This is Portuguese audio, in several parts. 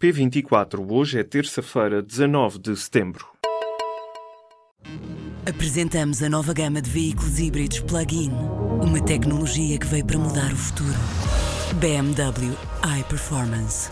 P24, hoje é terça-feira, 19 de setembro. Apresentamos a nova gama de veículos híbridos plug-in. Uma tecnologia que veio para mudar o futuro. BMW iPerformance.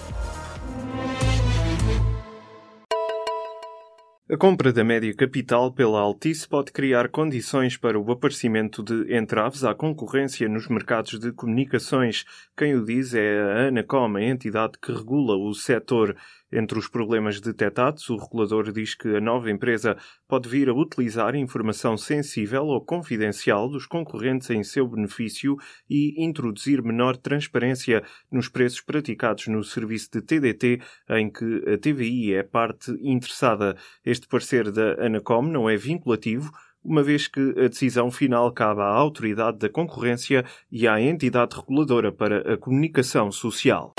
A compra da média capital pela Altice pode criar condições para o aparecimento de entraves à concorrência nos mercados de comunicações. Quem o diz é a Anacom, a entidade que regula o setor. Entre os problemas detectados, o regulador diz que a nova empresa pode vir a utilizar informação sensível ou confidencial dos concorrentes em seu benefício e introduzir menor transparência nos preços praticados no serviço de TDT, em que a TVI é parte interessada. Este parecer da Anacom não é vinculativo, uma vez que a decisão final cabe à autoridade da concorrência e à entidade reguladora para a comunicação social.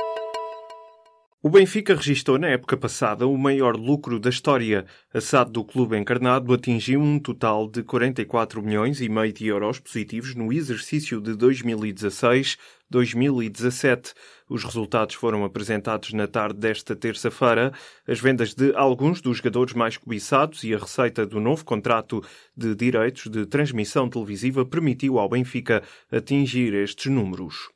O Benfica registrou na época passada o maior lucro da história. A SAD do clube encarnado atingiu um total de 44 milhões e meio de euros positivos no exercício de 2016-2017. Os resultados foram apresentados na tarde desta terça-feira. As vendas de alguns dos jogadores mais cobiçados e a receita do novo contrato de direitos de transmissão televisiva permitiu ao Benfica atingir estes números.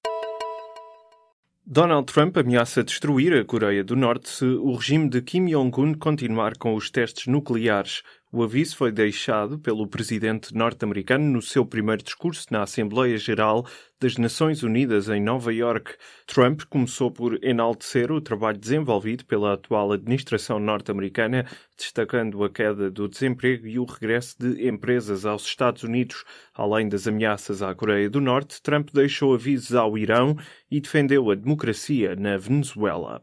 Donald Trump ameaça destruir a Coreia do Norte se o regime de Kim Jong-un continuar com os testes nucleares. O aviso foi deixado pelo presidente norte-americano no seu primeiro discurso na Assembleia Geral das Nações Unidas em Nova York. Trump começou por enaltecer o trabalho desenvolvido pela atual administração norte-americana, destacando a queda do desemprego e o regresso de empresas aos Estados Unidos. Além das ameaças à Coreia do Norte, Trump deixou avisos ao Irão e defendeu a democracia na Venezuela.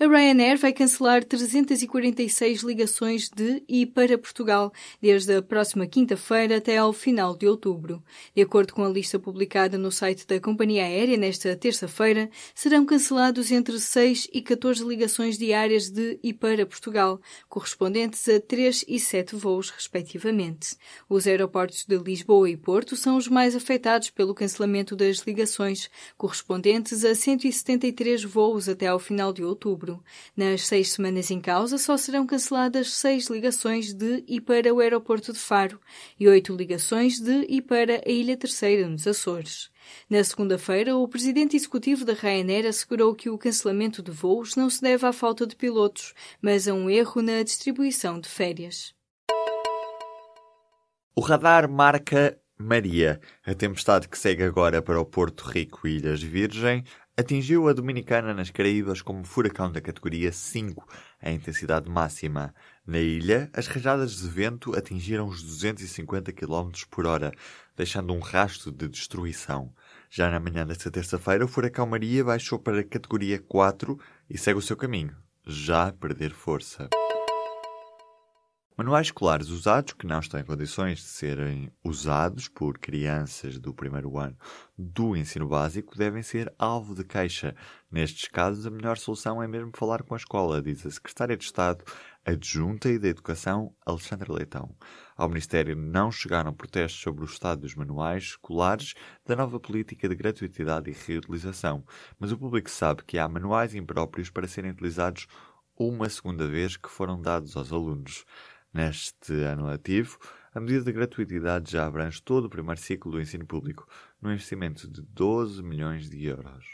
A Ryanair vai cancelar 346 ligações de e para Portugal, desde a próxima quinta-feira até ao final de outubro. De acordo com a lista publicada no site da companhia aérea nesta terça-feira, serão cancelados entre 6 e 14 ligações diárias de e para Portugal, correspondentes a 3 e 7 voos, respectivamente. Os aeroportos de Lisboa e Porto são os mais afetados pelo cancelamento das ligações, correspondentes a 173 voos até ao final de outubro outubro. Nas seis semanas em causa, só serão canceladas seis ligações de e para o aeroporto de Faro e oito ligações de e para a Ilha Terceira, nos Açores. Na segunda-feira, o presidente executivo da Ryanair assegurou que o cancelamento de voos não se deve à falta de pilotos, mas a um erro na distribuição de férias. O radar marca Maria, a tempestade que segue agora para o Porto Rico e Ilhas Virgem, atingiu a Dominicana nas Caraíbas como furacão da categoria 5, a intensidade máxima. Na ilha, as rajadas de vento atingiram os 250 km por hora, deixando um rastro de destruição. Já na manhã desta terça-feira, o furacão Maria baixou para a categoria 4 e segue o seu caminho, já a perder força. Manuais escolares usados que não estão em condições de serem usados por crianças do primeiro ano do ensino básico devem ser alvo de queixa. Nestes casos, a melhor solução é mesmo falar com a escola, diz a Secretária de Estado Adjunta e da Educação, Alexandra Leitão. Ao Ministério não chegaram protestos sobre o estado dos manuais escolares da nova política de gratuitidade e reutilização, mas o público sabe que há manuais impróprios para serem utilizados uma segunda vez que foram dados aos alunos. Neste ano letivo, a medida de gratuitidade já abrange todo o primeiro ciclo do ensino público, num investimento de 12 milhões de euros.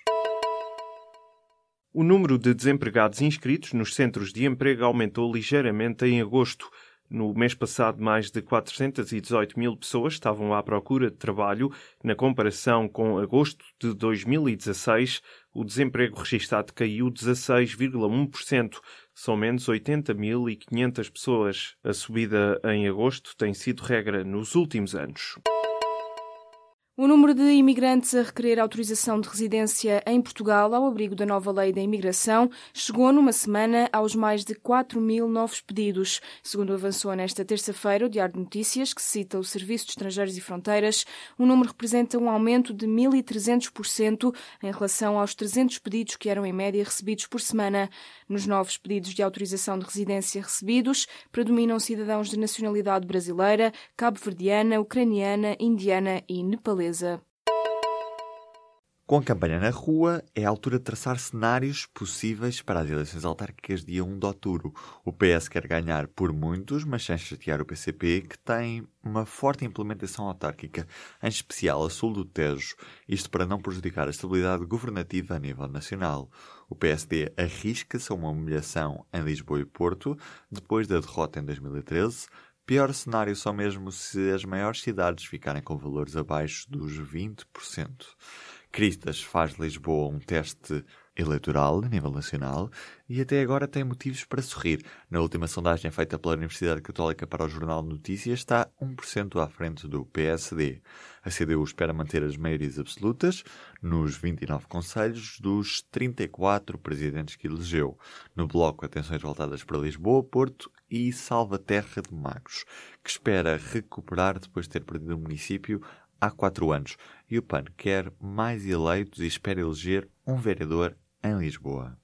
O número de desempregados inscritos nos centros de emprego aumentou ligeiramente em agosto. No mês passado, mais de 418 mil pessoas estavam à procura de trabalho. Na comparação com agosto de 2016, o desemprego registado caiu 16,1%. São menos 80.500 pessoas. A subida em agosto tem sido regra nos últimos anos. O número de imigrantes a requerer autorização de residência em Portugal ao abrigo da nova lei da imigração chegou numa semana aos mais de 4 mil novos pedidos. Segundo avançou nesta terça-feira o Diário de Notícias, que cita o Serviço de Estrangeiros e Fronteiras, o número representa um aumento de 1.300% em relação aos 300 pedidos que eram em média recebidos por semana. Nos novos pedidos de autorização de residência recebidos, predominam cidadãos de nacionalidade brasileira, cabo-verdiana, ucraniana, indiana e nepalesa. Com a campanha na rua, é a altura de traçar cenários possíveis para as eleições autárquicas dia 1 de outubro. O PS quer ganhar por muitos, mas sem chatear o PCP, que tem uma forte implementação autárquica, em especial a sul do Tejo, isto para não prejudicar a estabilidade governativa a nível nacional. O PSD arrisca-se a uma humilhação em Lisboa e Porto, depois da derrota em 2013, Pior cenário só mesmo se as maiores cidades ficarem com valores abaixo dos 20%. Cristas faz Lisboa um teste eleitoral a nível nacional e até agora tem motivos para sorrir. Na última sondagem feita pela Universidade Católica para o Jornal Notícias está 1% à frente do PSD. A CDU espera manter as maiorias absolutas nos 29 conselhos dos 34 presidentes que elegeu. No bloco, atenções voltadas para Lisboa, Porto e Salvaterra de Magos, que espera recuperar depois de ter perdido o município há quatro anos e o PAN quer mais eleitos e espera eleger um vereador em Lisboa.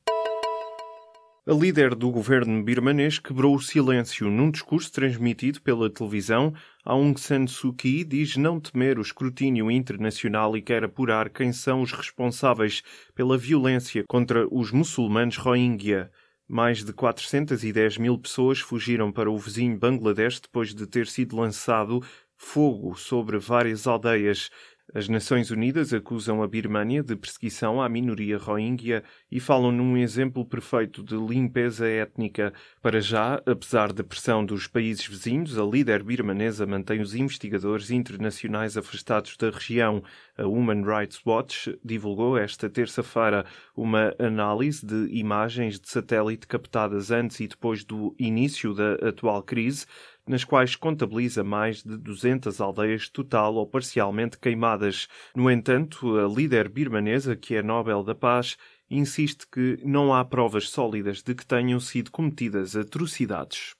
A líder do governo birmanês quebrou o silêncio num discurso transmitido pela televisão. Aung San Suu Kyi diz não temer o escrutínio internacional e quer apurar quem são os responsáveis pela violência contra os muçulmanos Rohingya. Mais de 410 mil pessoas fugiram para o vizinho Bangladesh depois de ter sido lançado fogo sobre várias aldeias. As Nações Unidas acusam a Birmânia de perseguição à minoria rohingya e falam num exemplo perfeito de limpeza étnica. Para já, apesar da pressão dos países vizinhos, a líder birmanesa mantém os investigadores internacionais afastados da região. A Human Rights Watch divulgou esta terça-feira uma análise de imagens de satélite captadas antes e depois do início da atual crise nas quais contabiliza mais de 200 aldeias total ou parcialmente queimadas. No entanto, a líder birmanesa, que é Nobel da Paz, insiste que não há provas sólidas de que tenham sido cometidas atrocidades.